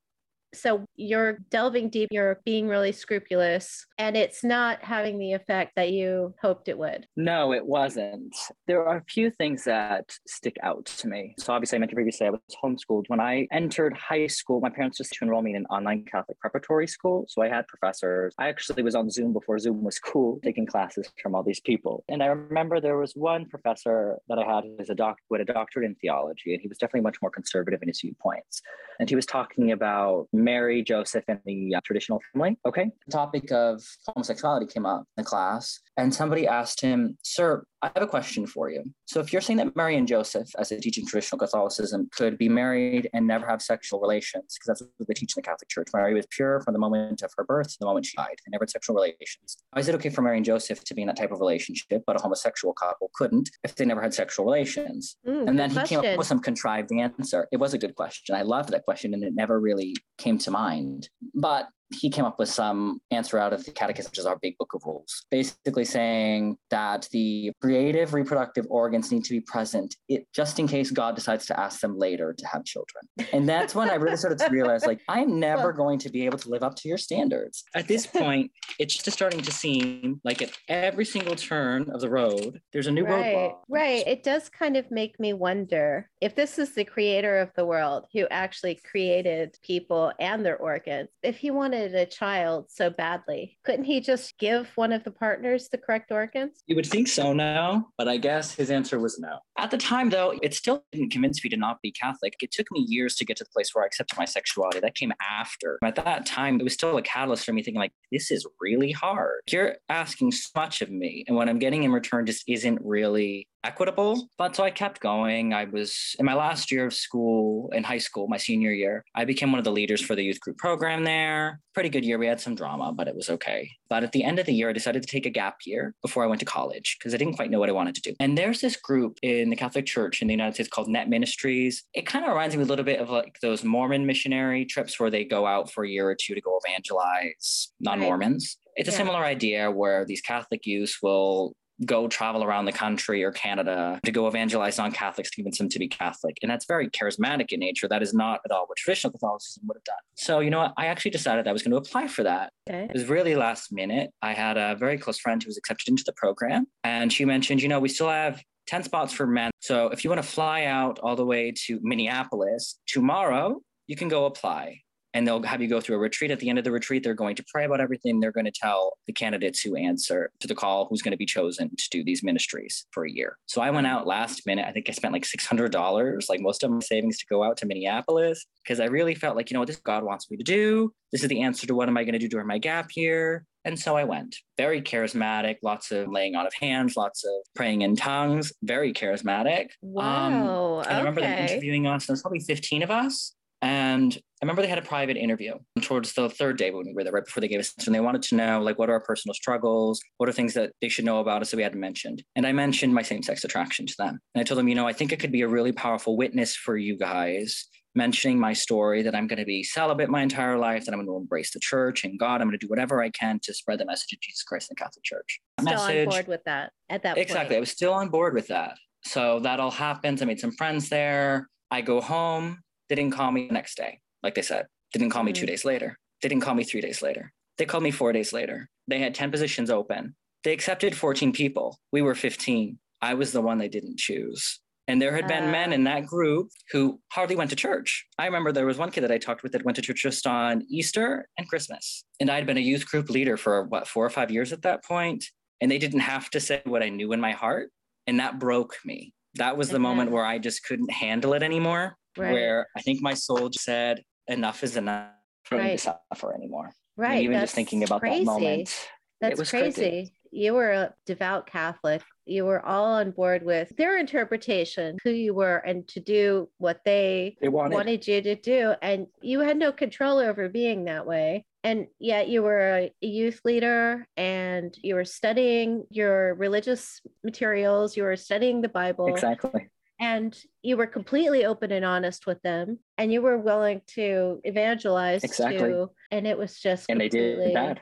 so you're delving deep, you're being really scrupulous, and it's not having the effect that you hoped it would.
No, it wasn't. There are a few things that stick out to me. So obviously, I mentioned previously I was homeschooled. When I entered high school, my parents just to enroll me in an online Catholic preparatory school. So I had professors. I actually was on Zoom before Zoom was cool, taking classes from all these people. And I remember there was one professor that I had who was a doc had a doctorate in theology, and he was definitely much more conservative in his viewpoints. And he was talking about Mary, Joseph, and the uh, traditional family. Okay. The topic of homosexuality came up in the class, and somebody asked him, Sir, I have a question for you. So, if you're saying that Mary and Joseph, as they teach in traditional Catholicism, could be married and never have sexual relations, because that's what they teach in the Catholic Church. Mary was pure from the moment of her birth to the moment she died, and never had sexual relations. Why is it okay for Mary and Joseph to be in that type of relationship, but a homosexual couple couldn't if they never had sexual relations? Mm, and then he question. came up with some contrived answer. It was a good question. I loved that question, and it never really came to mind. But he came up with some answer out of the catechism, which is our big book of rules, basically saying that the creative reproductive organs need to be present it, just in case God decides to ask them later to have children. And that's when I really started to realize like, I'm never going to be able to live up to your standards. At this point, it's just starting to seem like at every single turn of the road, there's a new
right,
roadblock.
Right. It does kind of make me wonder if this is the creator of the world who actually created people and their organs, if he wanted a child so badly, couldn't he just give one of the partners the correct organs?
You would think so now, but I guess his answer was no. At the time, though, it still didn't convince me to not be Catholic. It took me years to get to the place where I accepted my sexuality. That came after. At that time, it was still a catalyst for me thinking, like, this is really hard. You're asking so much of me, and what I'm getting in return just isn't really equitable. But so I kept going. I was in my last year of school, in high school, my senior year, I became one of the leaders for the youth group program there. Pretty good year. We had some drama, but it was okay. But at the end of the year, I decided to take a gap year before I went to college because I didn't quite know what I wanted to do. And there's this group in the Catholic Church in the United States called Net Ministries. It kind of reminds me a little bit of like those Mormon missionary trips where they go out for a year or two to go evangelize non Mormons. Right. It's a yeah. similar idea where these Catholic youths will go travel around the country or Canada to go evangelize non Catholics to convince them to be Catholic. And that's very charismatic in nature. That is not at all what traditional Catholicism would have done. So, you know what? I actually decided I was going to apply for that. Okay. It was really last minute. I had a very close friend who was accepted into the program, and she mentioned, you know, we still have 10 spots for men. So if you want to fly out all the way to Minneapolis tomorrow, you can go apply and they'll have you go through a retreat. At the end of the retreat, they're going to pray about everything. They're going to tell the candidates who answer to the call who's going to be chosen to do these ministries for a year. So I went out last minute. I think I spent like $600, like most of my savings to go out to Minneapolis because I really felt like, you know what, this God wants me to do. This is the answer to what am I going to do during my gap year. And so I went. Very charismatic, lots of laying on of hands, lots of praying in tongues, very charismatic.
Wow. Um,
and I remember them interviewing us. There was probably 15 of us. And I remember they had a private interview towards the third day when we were there, right before they gave us, and they wanted to know like what are our personal struggles, what are things that they should know about us that we hadn't mentioned. And I mentioned my same-sex attraction to them. And I told them, you know, I think it could be a really powerful witness for you guys mentioning my story that I'm going to be celibate my entire life, that I'm going to embrace the church and God. I'm going to do whatever I can to spread the message of Jesus Christ in the Catholic Church.
Still message, on board with that at that point.
exactly.
Point.
I was still on board with that. So that all happens. I made some friends there. I go home. They didn't call me the next day like they said. They didn't call me two mm. days later. They didn't call me three days later. They called me four days later. They had 10 positions open. They accepted 14 people. We were 15. I was the one they didn't choose. And there had been uh, men in that group who hardly went to church. I remember there was one kid that I talked with that went to church just on Easter and Christmas. And I had been a youth group leader for what, four or five years at that point, And they didn't have to say what I knew in my heart. And that broke me. That was the moment where I just couldn't handle it anymore. Right. Where I think my soul just said, enough is enough for right. me to suffer anymore.
Right.
And even That's just thinking about crazy. that moment.
That's crazy. crazy. You were a devout Catholic. You were all on board with their interpretation, who you were, and to do what they,
they wanted.
wanted you to do. And you had no control over being that way and yet you were a youth leader and you were studying your religious materials you were studying the bible
exactly
and you were completely open and honest with them and you were willing to evangelize
exactly.
to, and it was just
and they did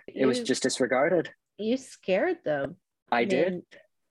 it was just disregarded.
You scared them.
I, I did. mean,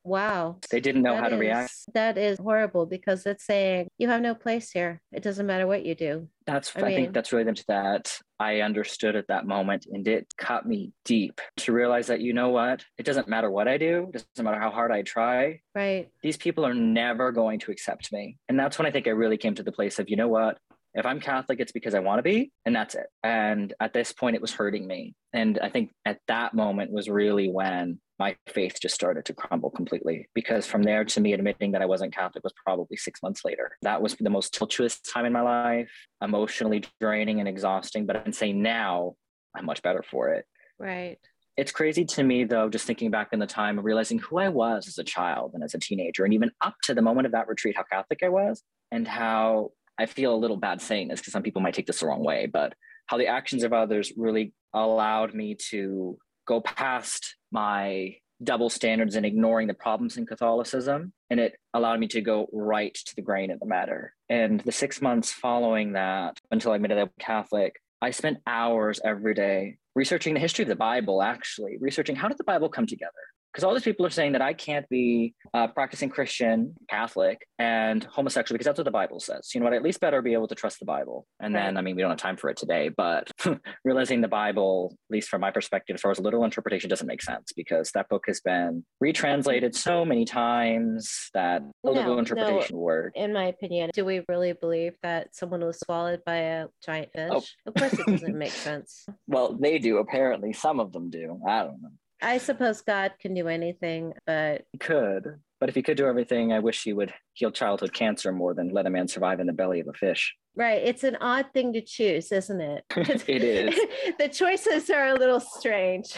wow.
They didn't know
that
how to react.
that is horrible because it's saying you have no place here. It doesn't matter what you do.
That's i, I mean, think that's really them that i understood at that moment and it cut me deep to realize that you know what? It doesn't matter what i do. It doesn't matter how hard i try.
Right.
These people are never going to accept me. And that's when i think i really came to the place of you know what? If I'm Catholic, it's because I want to be, and that's it. And at this point, it was hurting me. And I think at that moment was really when my faith just started to crumble completely. Because from there to me admitting that I wasn't Catholic was probably six months later. That was the most tumultuous time in my life, emotionally draining and exhausting. But I can say now I'm much better for it.
Right.
It's crazy to me, though, just thinking back in the time of realizing who I was as a child and as a teenager, and even up to the moment of that retreat, how Catholic I was, and how I feel a little bad saying this because some people might take this the wrong way, but how the actions of others really allowed me to go past my double standards and ignoring the problems in Catholicism. And it allowed me to go right to the grain of the matter. And the six months following that, until I admitted I was Catholic, I spent hours every day researching the history of the Bible, actually, researching how did the Bible come together? Because all these people are saying that I can't be uh, practicing Christian, Catholic, and homosexual because that's what the Bible says. You know what? I at least better be able to trust the Bible. And right. then, I mean, we don't have time for it today, but [laughs] realizing the Bible, at least from my perspective, as far as literal interpretation, doesn't make sense because that book has been retranslated so many times that a literal interpretation no, work.
In my opinion, do we really believe that someone was swallowed by a giant fish? Oh. Of course, it doesn't make sense. [laughs]
Well, they do. Apparently, some of them do. I don't know.
I suppose God can do anything, but
he could. But if he could do everything, I wish he would heal childhood cancer more than let a man survive in the belly of a fish.
Right. It's an odd thing to choose, isn't it? [laughs]
it is. [laughs]
the choices are a little strange.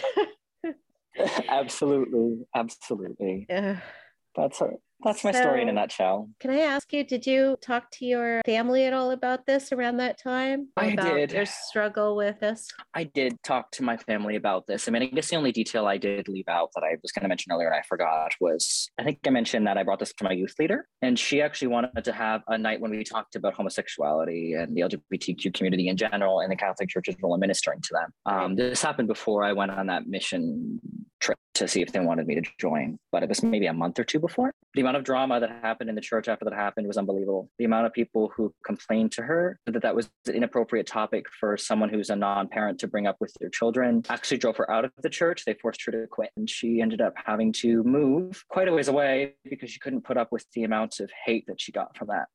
[laughs]
absolutely. Absolutely. Yeah. That's a, that's my so, story in a nutshell.
Can I ask you, did you talk to your family at all about this around that time?
I did.
Their struggle with this?
I did talk to my family about this. I mean, I guess the only detail I did leave out that I was going to mention earlier and I forgot was I think I mentioned that I brought this to my youth leader, and she actually wanted to have a night when we talked about homosexuality and the LGBTQ community in general and the Catholic Church as well, ministering to them. Um, this happened before I went on that mission trip to see if they wanted me to join, but it was maybe a month or two before. The amount of drama that happened in the church after that happened was unbelievable. The amount of people who complained to her that that was an inappropriate topic for someone who's a non-parent to bring up with their children actually drove her out of the church. They forced her to quit, and she ended up having to move quite a ways away because she couldn't put up with the amount of hate that she got from that.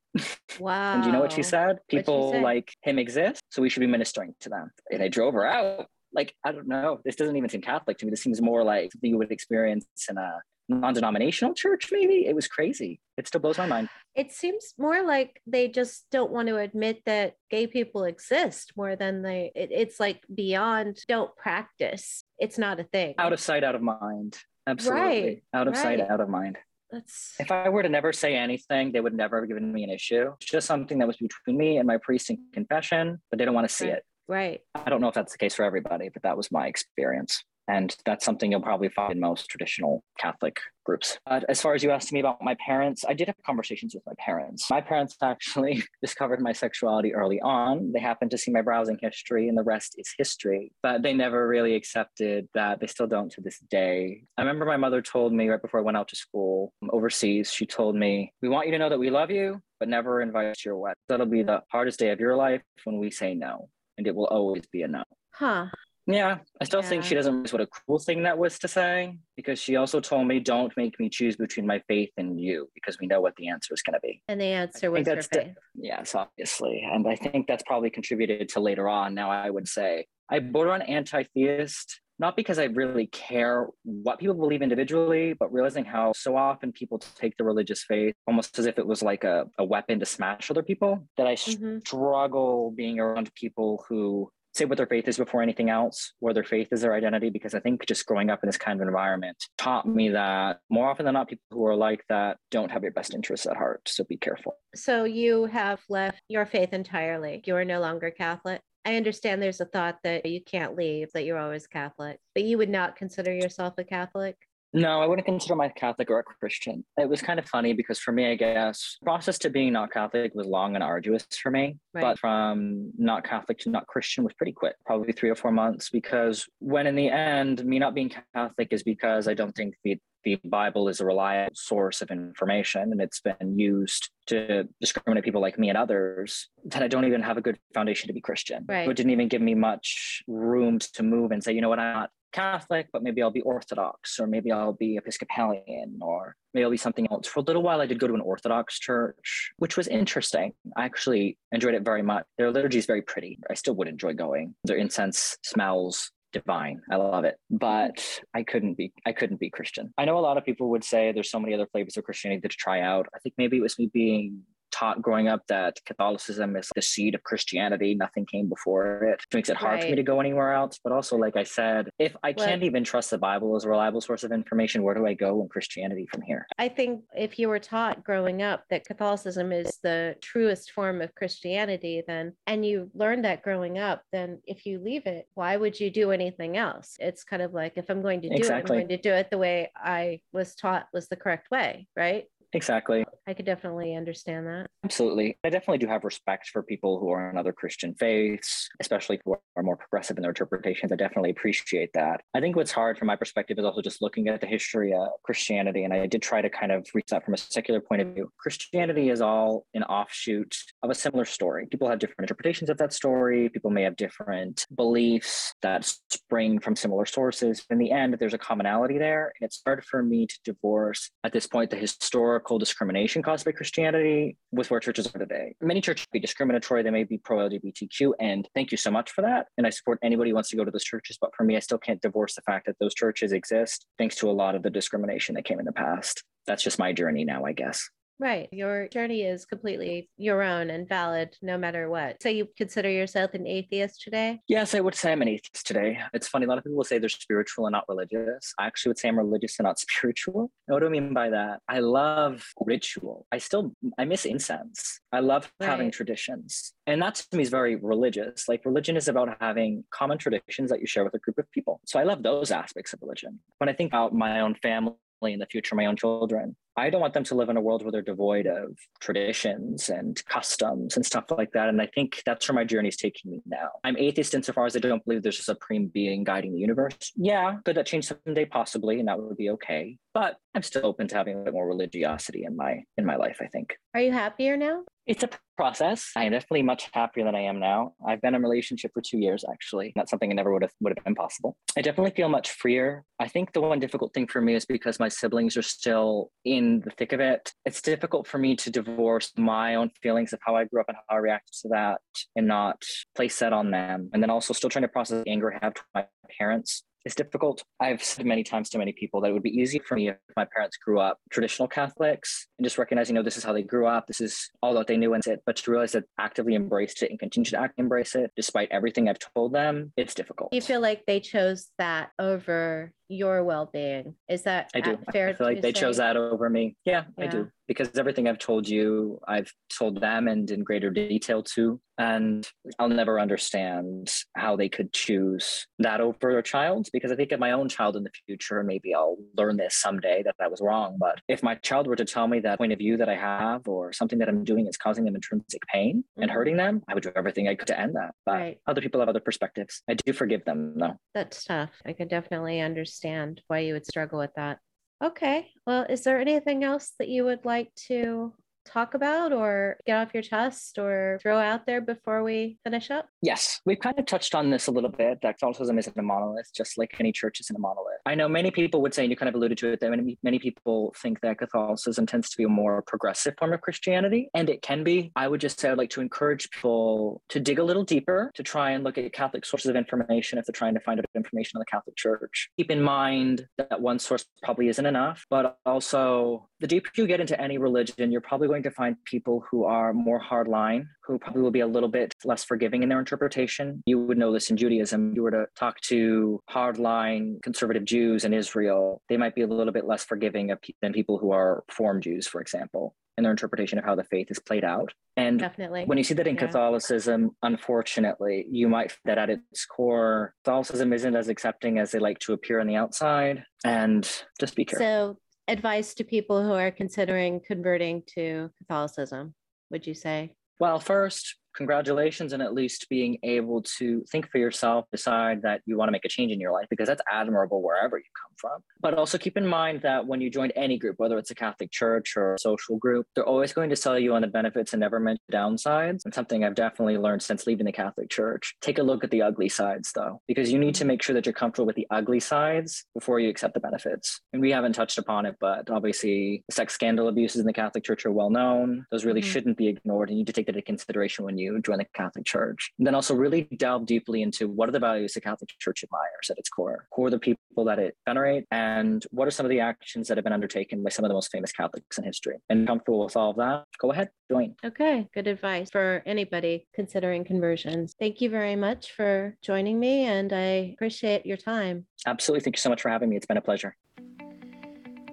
Wow. [laughs]
and you know what she said? People she like him exist, so we should be ministering to them. And they drove her out like I don't know. This doesn't even seem Catholic to me. This seems more like something you would experience in a non-denominational church. Maybe it was crazy. It still blows my mind.
It seems more like they just don't want to admit that gay people exist more than they. It, it's like beyond don't practice. It's not a thing.
Out of sight, out of mind. Absolutely. Right. Out of right. sight, out of mind.
That's...
If I were to never say anything, they would never have given me an issue. It's just something that was between me and my priest in confession, but they don't want to see right. it.
Right.
I don't know if that's the case for everybody, but that was my experience. And that's something you'll probably find in most traditional Catholic groups. As far as you asked me about my parents, I did have conversations with my parents. My parents [laughs] actually discovered my sexuality early on. They happened to see my browsing history, and the rest is history. But they never really accepted that. They still don't to this day. I remember my mother told me right before I went out to school um, overseas, she told me, We want you to know that we love you, but never invite you your wedding. That'll be the hardest day of your life when we say no and it will always be a no.
Huh.
Yeah, I still yeah. think she doesn't realize what a cool thing that was to say because she also told me, "Don't make me choose between my faith and you," because we know what the answer is going to be.
And the answer was her faith.
yes, obviously, and I think that's probably contributed to later on. Now, I would say I border on anti-theist, not because I really care what people believe individually, but realizing how so often people take the religious faith almost as if it was like a, a weapon to smash other people. That I mm-hmm. struggle being around people who say what their faith is before anything else, where their faith is their identity, because I think just growing up in this kind of environment taught me that more often than not, people who are like that don't have your best interests at heart. So be careful.
So you have left your faith entirely. You are no longer Catholic. I understand there's a thought that you can't leave, that you're always Catholic, but you would not consider yourself a Catholic?
No, I wouldn't consider myself Catholic or a Christian. It was kind of funny because for me, I guess, process to being not Catholic was long and arduous for me. Right. But from not Catholic to not Christian was pretty quick, probably three or four months. Because when in the end, me not being Catholic is because I don't think the the Bible is a reliable source of information and it's been used to discriminate people like me and others, then I don't even have a good foundation to be Christian.
Right.
It didn't even give me much room to move and say, you know what, I'm not Catholic, but maybe I'll be Orthodox, or maybe I'll be Episcopalian, or maybe I'll be something else. For a little while, I did go to an Orthodox church, which was interesting. I actually enjoyed it very much. Their liturgy is very pretty. I still would enjoy going. Their incense smells divine. I love it. But I couldn't be I couldn't be Christian. I know a lot of people would say there's so many other flavors of Christianity to try out. I think maybe it was me being taught growing up that Catholicism is the seed of Christianity. Nothing came before it. It makes it hard right. for me to go anywhere else. But also, like I said, if I can't even trust the Bible as a reliable source of information, where do I go in Christianity from here?
I think if you were taught growing up that Catholicism is the truest form of Christianity, then, and you learned that growing up, then if you leave it, why would you do anything else? It's kind of like if I'm going to do exactly. it, I'm going to do it the way I was taught was the correct way, right?
Exactly.
I could definitely understand that.
Absolutely. I definitely do have respect for people who are in other Christian faiths, especially who are more progressive in their interpretations. I definitely appreciate that. I think what's hard from my perspective is also just looking at the history of Christianity. And I did try to kind of reach that from a secular point of view. Christianity is all an offshoot of a similar story. People have different interpretations of that story. People may have different beliefs that spring from similar sources. In the end, there's a commonality there. And it's hard for me to divorce at this point the historical discrimination caused by Christianity with where churches are today. Many churches be discriminatory, they may be pro LGBTQ, and thank you so much for that. And I support anybody who wants to go to those churches. But for me, I still can't divorce the fact that those churches exist thanks to a lot of the discrimination that came in the past. That's just my journey now, I guess.
Right. Your journey is completely your own and valid no matter what. So you consider yourself an atheist today?
Yes, I would say I'm an atheist today. It's funny, a lot of people will say they're spiritual and not religious. I actually would say I'm religious and not [laughs] spiritual. what do I mean by that? I love ritual. I still I miss incense. I love right. having traditions. And that to me is very religious. Like religion is about having common traditions that you share with a group of people. So I love those aspects of religion. When I think about my own family in the future, my own children. I don't want them to live in a world where they're devoid of traditions and customs and stuff like that. And I think that's where my journey is taking me now. I'm atheist insofar as I don't believe there's a supreme being guiding the universe. Yeah, could that change someday? Possibly, and that would be okay. But I'm still open to having a bit more religiosity in my in my life, I think.
Are you happier now?
It's a process. I am definitely much happier than I am now. I've been in a relationship for two years, actually. That's something I never would have would have been possible. I definitely feel much freer. I think the one difficult thing for me is because my siblings are still in the thick of it. It's difficult for me to divorce my own feelings of how I grew up and how I reacted to that and not place that on them. And then also still trying to process the anger I have to my parents is difficult. I've said many times to many people that it would be easy for me if my parents grew up traditional Catholics and just recognizing, you know, this is how they grew up, this is all that they knew and it, but to realize that actively embraced it and continue to embrace it despite everything I've told them, it's difficult.
You feel like they chose that over your well-being. Is that
i do. fair i feel like they say? chose that over me. Yeah, yeah, i do. Because everything i've told you i've told them and in greater detail too. And i'll never understand how they could choose that over a child because i think of my own child in the future maybe i'll learn this someday that that was wrong. But if my child were to tell me that point of view that i have or something that i'm doing is causing them intrinsic pain mm-hmm. and hurting them i would do everything i could to end that. But right. other people have other perspectives. I do forgive them though.
That's tough. I could definitely understand understand why you would struggle with that. Okay. Well, is there anything else that you would like to talk about or get off your chest or throw out there before we finish up?
Yes, we've kind of touched on this a little bit. That Catholicism isn't a monolith, just like any church isn't a monolith. I know many people would say, and you kind of alluded to it, that many, many people think that Catholicism tends to be a more progressive form of Christianity, and it can be. I would just say I'd like to encourage people to dig a little deeper, to try and look at Catholic sources of information if they're trying to find out information on the Catholic Church. Keep in mind that one source probably isn't enough, but also the deeper you get into any religion, you're probably going to find people who are more hardline, who probably will be a little bit less forgiving in their interpretation. You would know this in Judaism. You were to talk to hardline conservative Jews in Israel, they might be a little bit less forgiving than people who are Reform Jews, for example in their interpretation of how the faith is played out. And
Definitely.
when you see that in yeah. Catholicism, unfortunately, you might that at its core, Catholicism isn't as accepting as they like to appear on the outside. And just be careful.
So advice to people who are considering converting to Catholicism, would you say?
Well, first, congratulations and at least being able to think for yourself, decide that you want to make a change in your life because that's admirable wherever you come from. But also keep in mind that when you join any group, whether it's a Catholic church or a social group, they're always going to sell you on the benefits and never mention downsides. And something I've definitely learned since leaving the Catholic church. Take a look at the ugly sides though, because you need to make sure that you're comfortable with the ugly sides before you accept the benefits. And we haven't touched upon it, but obviously sex scandal abuses in the Catholic church are well known. Those really mm-hmm. shouldn't be ignored. And you need to take that into consideration when you you join the Catholic Church. And then also really delve deeply into what are the values the Catholic Church admires at its core, who are the people that it venerate, and what are some of the actions that have been undertaken by some of the most famous Catholics in history. And comfortable with all of that, go ahead, join.
Okay, good advice for anybody considering conversions. Thank you very much for joining me, and I appreciate your time.
Absolutely. Thank you so much for having me. It's been a pleasure.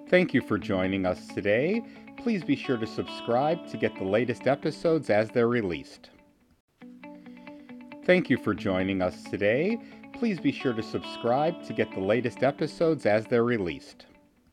Thank you for joining us today. Please be sure to subscribe to get the latest episodes as they're released. Thank you for joining us today. Please be sure to subscribe to get the latest episodes as they're released.